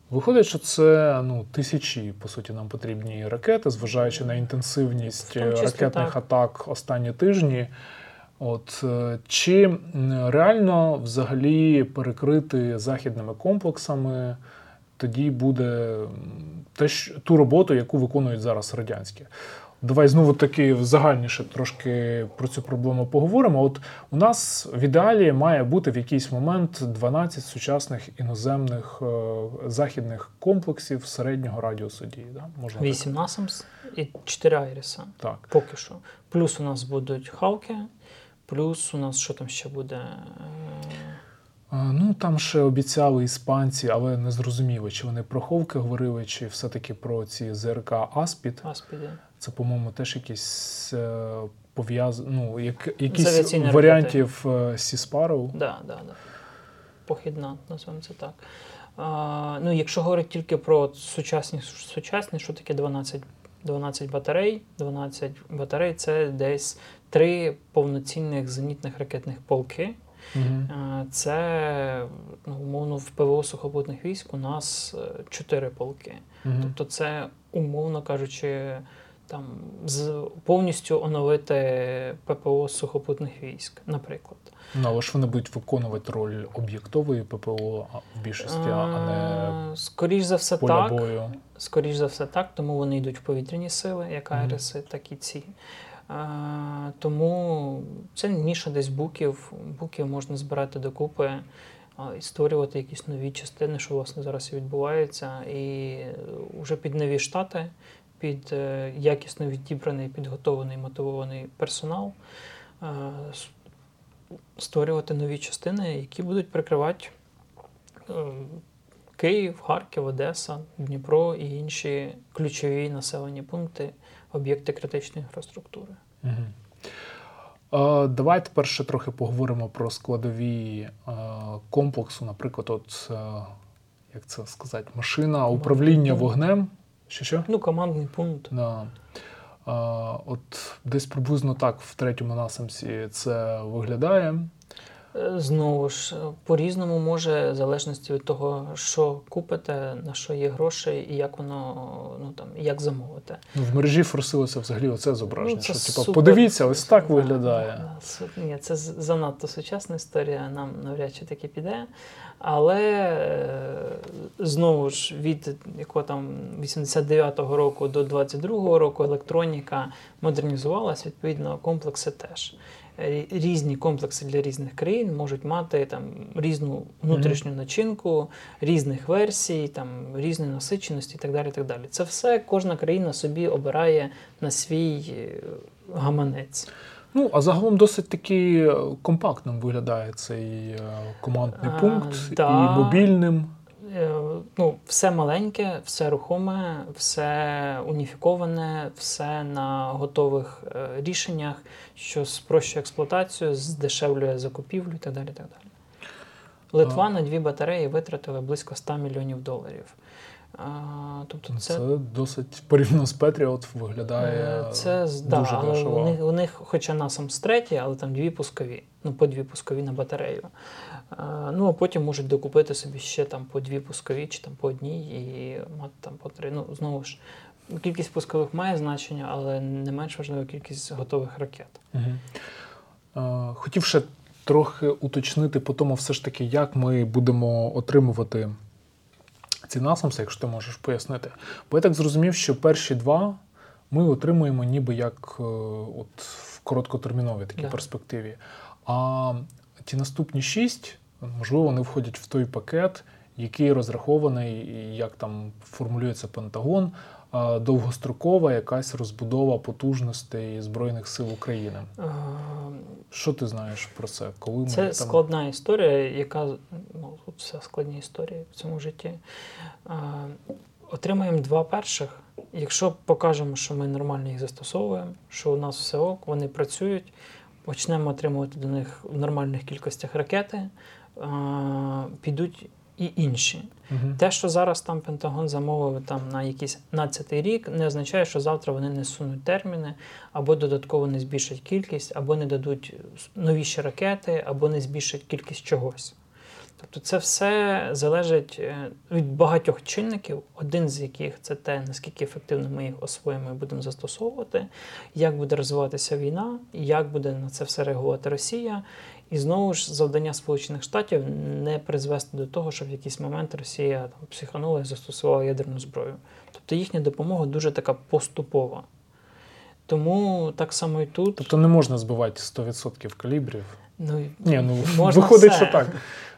Виходить, що це ну, тисячі, по суті, нам потрібні ракети, зважаючи на інтенсивність числі ракетних так. атак останні тижні. От е, чи реально взагалі перекрити західними комплексами тоді буде те, що- ту роботу, яку виконують зараз радянські? Давай знову таки загальніше трошки про цю проблему поговоримо. От у нас в ідеалі має бути в якийсь момент 12 сучасних іноземних е, західних комплексів середнього радіусу дії. Да? Можна так? 8 NASAMS і 4 Айріса. Так. Поки що. Плюс у нас будуть Хавки, плюс у нас що там ще буде? Ну там ще обіцяли іспанці, але не зрозуміло, чи вони про ховки говорили, чи все-таки про ці ЗРК Аспід. Аспіди. Це, по-моєму, теж якісь е, пов'яз... ну, як, якісь варіантів е, Сіспару. Да, да, да. Похідна, називаємо це так. А, ну, якщо говорити тільки про сучасні, сучасні, що таке 12, 12 батарей? 12 батарей це десь три повноцінних зенітних ракетних полки. Угу. Е, Це ну, умовно в ПВО сухопутних військ у нас е, чотири полки. Угу. Тобто, це, умовно кажучи, там з повністю оновити ППО сухопутних військ, наприклад. Ну, але ж вони будуть виконувати роль об'єктової ППО в більшості, а не Е, Скоріш за все, поля так. бою. Скоріш за все, так, тому вони йдуть в повітряні сили, як. Айриси, так і ці. Е, Тому це ніша десь буків. Буків можна збирати докупи і створювати якісь нові частини, що власне зараз і відбувається. І вже під нові штати, під е, якісно відібраний, підготовлений, мотивований персонал. е, Створювати нові частини, які будуть прикривати е, Київ, Харків, Одеса, Дніпро і інші ключові населені пункти, об'єкти критичної інфраструктури. Угу. Давай тепер ще трохи поговоримо про складові комплексу, наприклад, от, е, як це сказати, машина управління вогнем. Що що? Ну, командний пункт. Да. От десь приблизно так в третьому насамці це виглядає. Е, Знову ж, е, по-різному може, в залежності від того, що купите, на що є гроші і як воно ну там як замовити. Ну, в мережі форсилося взагалі оце зображення. Ну, це що, типу, супер. подивіться, ось так Да, виглядає. да, да. Ні, це занадто сучасна історія, нам навряд чи таки піде. Але е, знову ж від якого там 89-го року до 22-го року електроніка модернізувалась, відповідно, комплекси теж. Е, Різні комплекси для різних країн можуть мати там різну внутрішню начинку, різних версій, там різної насиченості і так далі. і Так далі. Це все кожна країна собі обирає на свій е, гаманець. Ну, а загалом досить таки е, компактним виглядає цей командний А, пункт да. і мобільним. Е, Ну, все маленьке, все рухоме, все уніфіковане, все на готових е, рішеннях, що спрощує експлуатацію, здешевлює закупівлю і так далі. Так далі. Литва А. на дві батареї витратила близько 100 мільйонів доларів. А, тобто Це, це, досить порівняно з Patriot виглядає е, це з- да, але у них, у них, хоча насам з треті, але там дві пускові, ну по дві пускові на батарею. А, ну а потім можуть докупити собі ще там по дві пускові чи там по одній і мати там по три. Ну знову ж кількість пускових має значення, але не менш важлива кількість готових ракет. Угу. Хотів ще трохи уточнити по тому, все ж таки, як ми будемо отримувати ці насамси, якщо ти можеш пояснити. Бо я так зрозумів, що перші два ми отримуємо ніби як е, от в короткотерміновій такій Да. перспективі. А ті наступні шість, можливо, вони входять в той пакет, який розрахований, як там формулюється Пентагон, довгострокова якась розбудова потужностей Збройних сил України. Е, Що ти знаєш про це? Коли ми Це там... складна історія, яка ну, тут все складні історії в цьому житті. Е, Отримаємо два перших. Якщо покажемо, що ми нормально їх застосовуємо, що у нас все ок, вони працюють, почнемо отримувати до них в нормальних кількостях ракети, е, підуть і інші. Мгм. Те, що зараз там Пентагон замовив там на якийсь 15 рік, не означає, що завтра вони не сунуть терміни, або додатково не збільшать кількість, або не дадуть новіші ракети, або не збільшать кількість чогось. Тобто це все залежить е, від багатьох чинників, один з яких це те, наскільки ефективно ми їх освоїмо і будемо застосовувати, як буде розвиватися війна, як буде на це все реагувати Росія. І знову ж завдання Сполучених Штатів не призвести до того, що в якийсь момент Росія там, психанула і застосувала ядерну зброю. Тобто їхня допомога дуже така поступова. Тому так само і тут. Тобто не можна збивати 100% калібрів. Ну, Ні, ну можна виходить, все. що так.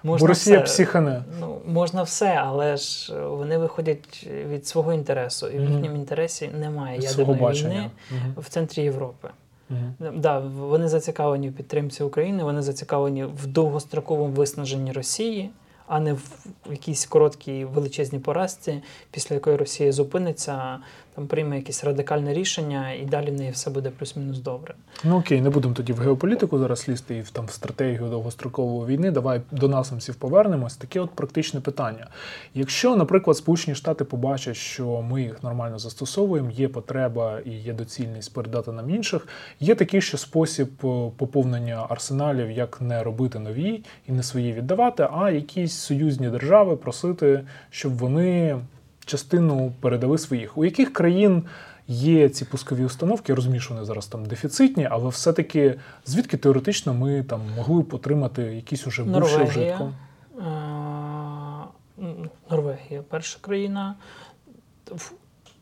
Можна Бо Росія все. психане. Ну, можна все, але ж вони виходять від свого інтересу, і в їхньому інтересі немає Від ядерної війни Мгм. в центрі Європи. Мгм. Да, вони зацікавлені в підтримці України, вони зацікавлені в довгостроковому виснаженні Росії, а не в якійсь короткій величезній поразці, після якої Росія зупиниться, там прийме якесь радикальне рішення, і далі в неї все буде плюс-мінус добре. Ну окей, не будемо тоді в геополітику зараз лізти і в там в стратегію довгострокової війни. Давай до насамців повернемось. Таке от практичне питання. Якщо, наприклад, Сполучені Штати побачать, що ми їх нормально застосовуємо, є потреба і є доцільність передати нам інших, є такий ще спосіб е, поповнення арсеналів, як не робити нові і не свої віддавати, а якісь союзні держави просити, щоб вони частину передали своїх. У яких країн є ці пускові установки? Я розумію, що вони зараз там дефіцитні, але все-таки звідки теоретично ми там могли б отримати якісь уже бувші вжитку? Е, Норвегія перша країна.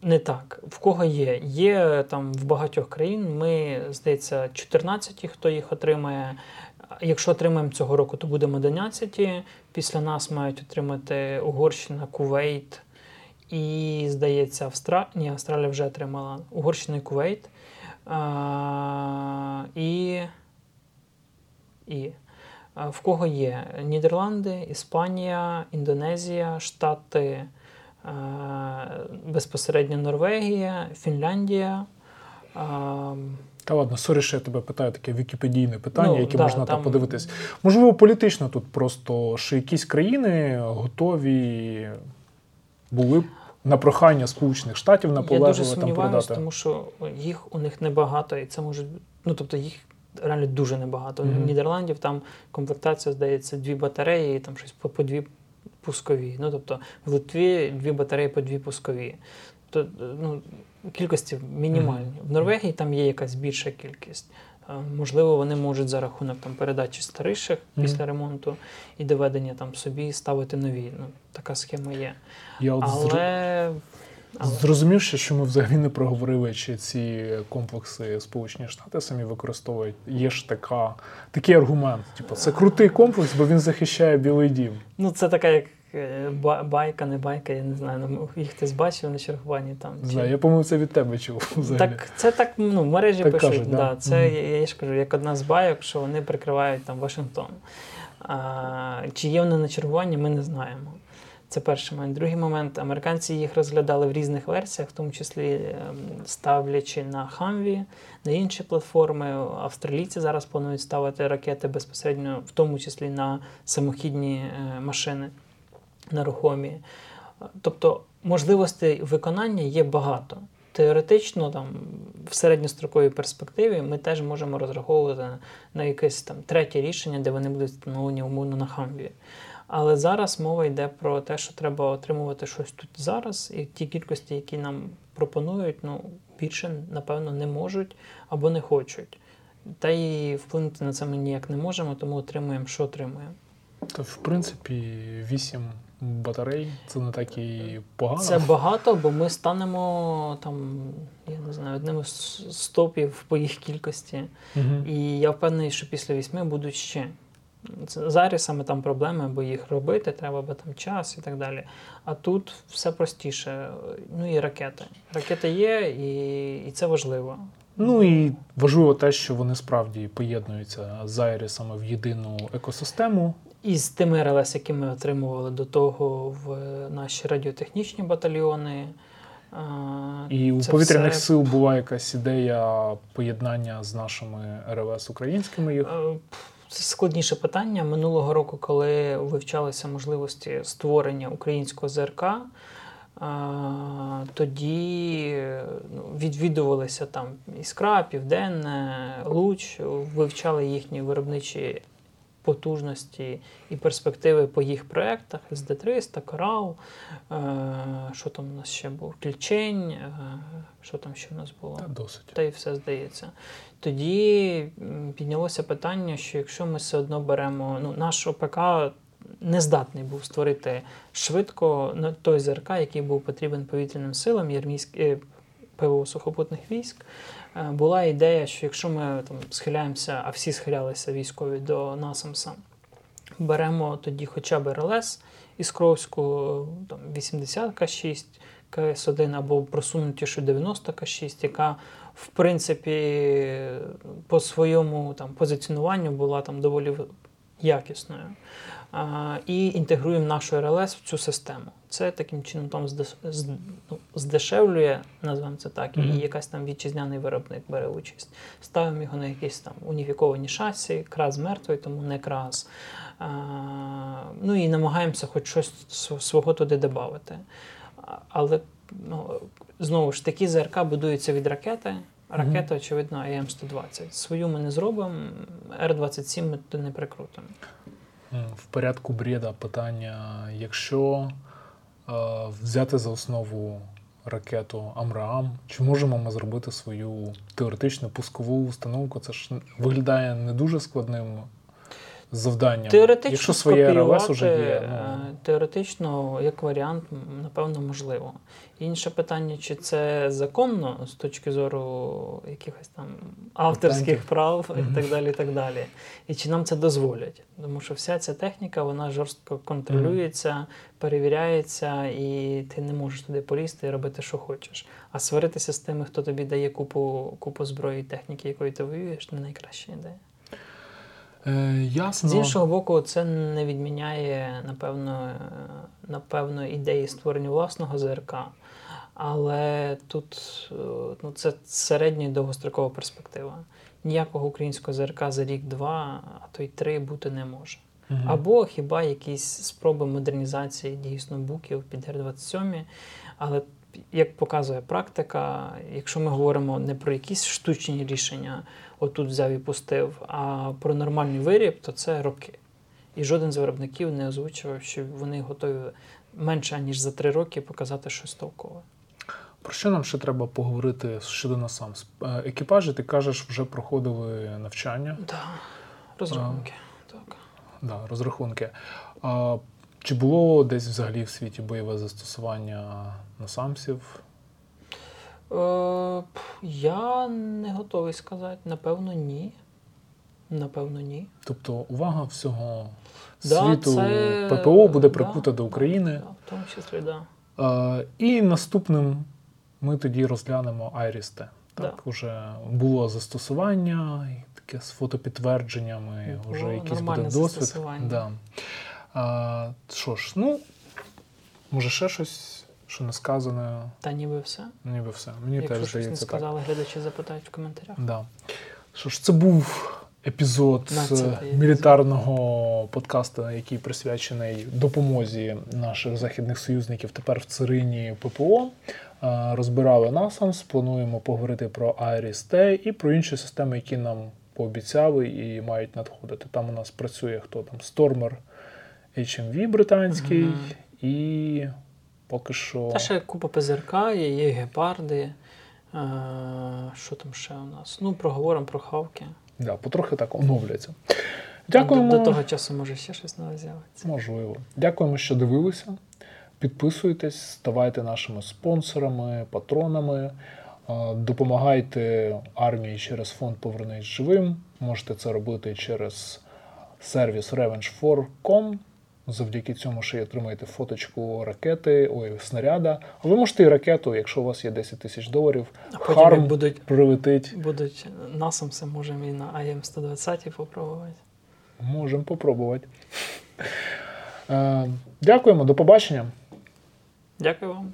Не так. В кого є? Є там в багатьох країн. Ми, здається, 14, хто їх отримає. Якщо отримаємо цього року, то будемо 11. Після нас мають отримати Угорщина, Кувейт і, здається, Австралія. Ні, Австралія вже отримала Угорщина і Кувейт. А, і, і в кого є Нідерланди, Іспанія, Індонезія, Штати, а, безпосередньо Норвегія, Фінляндія. А, Та ладно, sorry, що я тебе питаю таке вікіпедійне питання, Ну, яке да, можна там там- подивитись. Можливо, політично тут просто що якісь країни готові були б на прохання Сполучених Штатів Я дуже там передати. тому що їх у них небагато, і це може ну тобто їх реально дуже небагато. У Нідерландів там комплектація, здається, дві батареї, і там щось по, по дві пускові. Ну тобто в Литві дві батареї по дві пускові. Тобто, ну, кількості мінімальні. В Норвегії там є якась більша кількість. Можливо, вони можуть за рахунок там передачі старіших Мгм. після ремонту і доведення там собі ставити нові. Ну, така схема є. Я от Але, але Зрозумів, ще, що ми взагалі не проговорили, чи ці комплекси Сполучені Штати самі використовують. Є ж така, такий аргумент. Типу, це крутий комплекс, бо він захищає Білий Дім. Ну, це така як байка, не байка, я не знаю. Ну, їх хтось бачив на чергуванні там. Чи- знаю, я, по-моєму, це від тебе чув. Взагалі. Так, це так, ну, в мережі Так пишуть, кажуть, да? да. це Мгм. я, я ж кажу, як одна з байок, що вони прикривають там Вашингтон. А, чи є вони на чергуванні, ми не знаємо. Це перший момент. Другий момент, американці їх розглядали в різних версіях, в тому числі ем, ставлячи на Хамві, на інші платформи. Австралійці зараз планують ставити ракети безпосередньо, в тому числі на самохідні е, машини нерухомі. Тобто можливостей виконання є багато. Теоретично, там, в середньостроковій перспективі ми теж можемо розраховувати на, якесь там третє рішення, де вони будуть встановлені умовно на хамві. Але зараз мова йде про те, що треба отримувати щось тут зараз, і ті кількості, які нам пропонують, ну більше, напевно, не можуть або не хочуть. Та й вплинути на це ми ніяк не можемо, тому отримуємо, що отримуємо. То, в принципі, 8 батарей це не так і погано. Це багато, бо ми станемо там, я не знаю, одним з стопів по їх кількості. Угу. І я впевнений, що після вісьми будуть ще. Це зараз саме там проблеми, бо їх робити треба, бо там час і так далі. А тут все простіше. Ну і ракети. Ракети є, і, і це важливо. Ну і важливо те, що вони справді поєднуються з Айрісами в єдину екосистему. І з тими РЛС, які ми отримували до того в наші радіотехнічні батальйони. а, І у повітряних все- сил була якась ідея поєднання з нашими РЛС українськими їх. Е, Це складніше питання. Минулого року, коли вивчалися можливості створення українського ЗРК, тоді ну, відвідувалися там Іскра, Південне, Луч, вивчали їхні виробничі потужності і перспективи по їх проєктах СД-300, Корал, е, що там у нас ще був? Клічень, е, що там ще у нас було? Та досить. Та й все здається. Тоді піднялося питання, що якщо ми все одно беремо, ну наш ОПК не здатний був створити швидко той ЗРК, який був потрібен повітряним силам, Єрмійськ, е, ПВО сухопутних військ. Е, Була ідея, що якщо ми там схиляємося, а всі схилялися військові до НАСАМСа, беремо тоді хоча б РЛС Іскровську, там 80 К6, КС-1 або просунутішу 90 К6, яка в принципі по своєму там позиціонуванню була там доволі якісною. І інтегруємо нашу РЛС в цю систему. Це таким чином там ну, здешевлює, назвемо це так, і якась там вітчизняний виробник бере участь. Ставимо його на якісь там уніфіковані шасі, крас мертвий, тому не крас. А, ну і намагаємося хоч щось свого туди додати. Але ну, знову ж такі ЗРК будуються від ракети. Ракета, очевидно, АМ-120. Свою ми не зробимо, Р-27 ми туди не прикрутимо. В порядку бреда питання: якщо е, взяти за основу ракету Амраам, чи можемо ми зробити свою теоретичну пускову установку? Це ж виглядає не дуже складним завданням. Теоретично якщо своє РЛС уже є. Ну, е, теоретично, як варіант, напевно, можливо. Інше питання, чи це законно з точки зору якихось там авторських Патентів. прав і так далі, і так далі. І чи нам це дозволять? Тому що вся ця техніка вона жорстко контролюється, перевіряється, і ти не можеш туди полізти і робити, що хочеш. А сваритися з тими, хто тобі дає купу, купу зброї і техніки, якою ти воюєш, не найкраща ідея. Е, ясно. З іншого боку, це не відміняє, напевно, напевно, ідеї створення власного ЗРК. Але тут е, ну, це середня і довгострокова перспектива. Ніякого українського ЗРК за рік-два, а то й три бути не може. Мгм. Або хіба якісь спроби модернізації дійсно буків під Р-27. Але як показує практика, якщо ми говоримо не про якісь штучні рішення, отут взяв і пустив, а про нормальний виріб, то це роки. І жоден з виробників не озвучував, що вони готові менше ніж за три роки показати щось толкове. Про що нам ще треба поговорити щодо насам? Е, Екіпажі, ти кажеш, вже проходили навчання, Да, розрахунки. Так. да, розрахунки. А, чи було десь взагалі в світі бойове застосування насамсів? Е, я не готовий сказати. Напевно, ні. Напевно, ні. Тобто увага всього Да, світу це- ППО буде да, прикута до України. Да, в тому числі, так. Да. А, і наступним ми тоді розглянемо IRIS-T. Так, Да. уже було застосування, і таке з фотопідтвердженнями, Було вже якийсь буде досвід. Да. А, що ж, ну, може, ще щось, що не сказане, Та ніби все. ніби все. Мені Якщо теж щось не здається так. сказали, глядачі запитають в коментарях. Да. Що ж, це був епізод мілітарного подкасту, який присвячений допомозі наших західних союзників тепер в царині ППО. Е, Розбирали NASAMS, плануємо поговорити про IRIS-T і про інші системи, які нам пообіцяли і мають надходити. Там у нас працює хто там? Stormer HMV британський Мгм. і Поки що. Та ще купа ПЗРК, є, є гепарди. Е, що там ще у нас? Ну, проговоримо про хавки. Да, потрохи так оновляться. Дякуємо. До, до того часу може ще щось нове з'явиться. Можливо. Дякуємо, що дивилися. Підписуйтесь, ставайте нашими спонсорами, патронами. Е, Допомагайте армії через фонд Повернись живим. Можете це робити через сервіс revenge4.com. Завдяки цьому ще й отримаєте фоточку ракети, ой, снаряда. А ви можете і ракету, якщо у вас є 10 тисяч доларів. А потім Харм будуть, прилетить. будуть насамси, можемо і на АМ-120 попробувати. Можемо попробувати. Е, Дякуємо, до побачення. Дякую вам.